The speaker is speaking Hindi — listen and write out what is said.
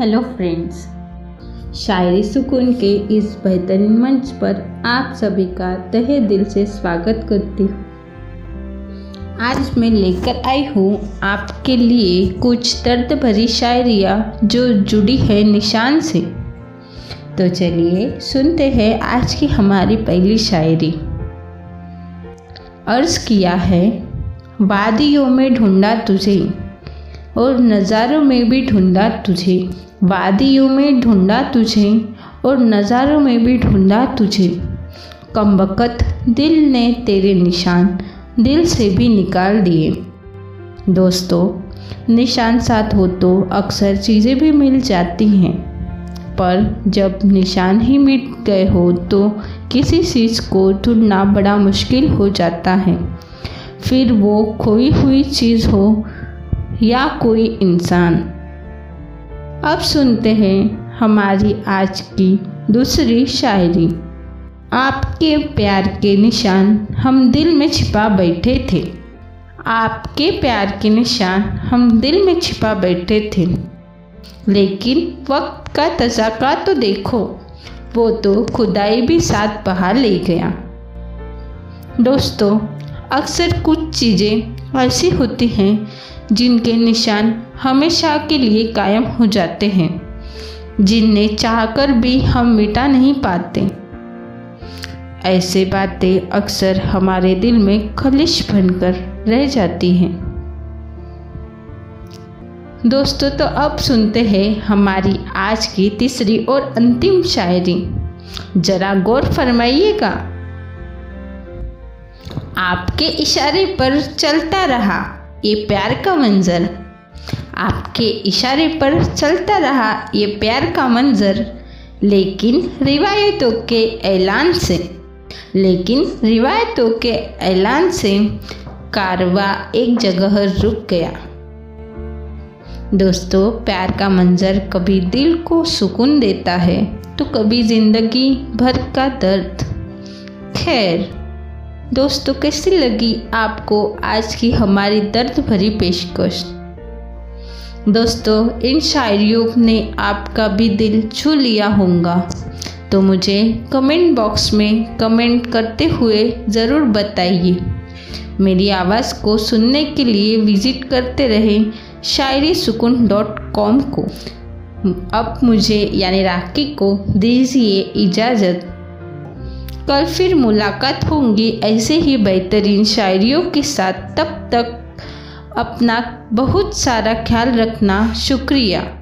हेलो फ्रेंड्स शायरी सुकून के इस बेहतरीन मंच पर आप सभी का तहे दिल से स्वागत करती हूँ। आज मैं लेकर आई हूँ आपके लिए कुछ दर्द भरी शायरिया जो जुड़ी है निशान से। तो चलिए सुनते हैं आज की हमारी पहली शायरी। अर्ज़ किया है, वादियों में ढूंढा तुझे और नज़ारों में भी ढूंढा तुझे। वादियों में ढूंढा तुझे और नज़ारों में भी ढूंढा तुझे। कम वक़्त दिल ने तेरे निशान दिल से भी निकाल दिए। दोस्तों, निशान साथ हो तो अक्सर चीज़ें भी मिल जाती हैं, पर जब निशान ही मिट गए हो तो किसी चीज़ को ढूंढना बड़ा मुश्किल हो जाता है। फिर वो खोई हुई चीज़ हो या कोई इंसान। अब सुनते हैं हमारी आज की दूसरी शायरी। आपके प्यार के निशान हम दिल में छिपा बैठे थे। आपके प्यार के निशान हम दिल में छिपा बैठे थे। लेकिन वक्त का तजाका तो देखो, वो तो खुदाई भी साथ बहा ले गया। दोस्तों अक्सर कुछ चीज़ें ऐसी होती हैं जिनके निशान हमेशा के लिए कायम हो जाते हैं जिन्हें चाहकर भी हम मिटा नहीं पाते। ऐसे बातें अक्सर हमारे दिल में खलिश बनकर रह जाती हैं। दोस्तों तो अब सुनते हैं हमारी आज की तीसरी और अंतिम शायरी। जरा गौर फरमाइएगा। आपके इशारे पर चलता रहा। ये प्यार का मंज़र। आपके इशारे पर चलता रहा ये प्यार का मंज़र। लेकिन रिवायतों के ऐलान से, लेकिन रिवायतों के ऐलान से कारवा एक जगह रुक गया। दोस्तों, प्यार का मंज़र कभी दिल को सुकून देता है तो कभी ज़िंदगी भर का दर्द। खैर दोस्तों, कैसी लगी आपको आज की हमारी दर्द भरी पेशकश? दोस्तों, इन शायरियों ने आपका भी दिल छू लिया होगा। तो मुझे कमेंट बॉक्स में कमेंट करते हुए ज़रूर बताइए। मेरी आवाज़ को सुनने के लिए विज़िट करते रहें शायरी सुकून डॉट कॉम को। अब मुझे, यानी राखी को दीजिए इजाज़त। कल फिर मुलाकात होंगी। ऐसे ही बेहतरीन शायरियों के साथ तब तक अपना बहुत सारा ख्याल रखना। शुक्रिया।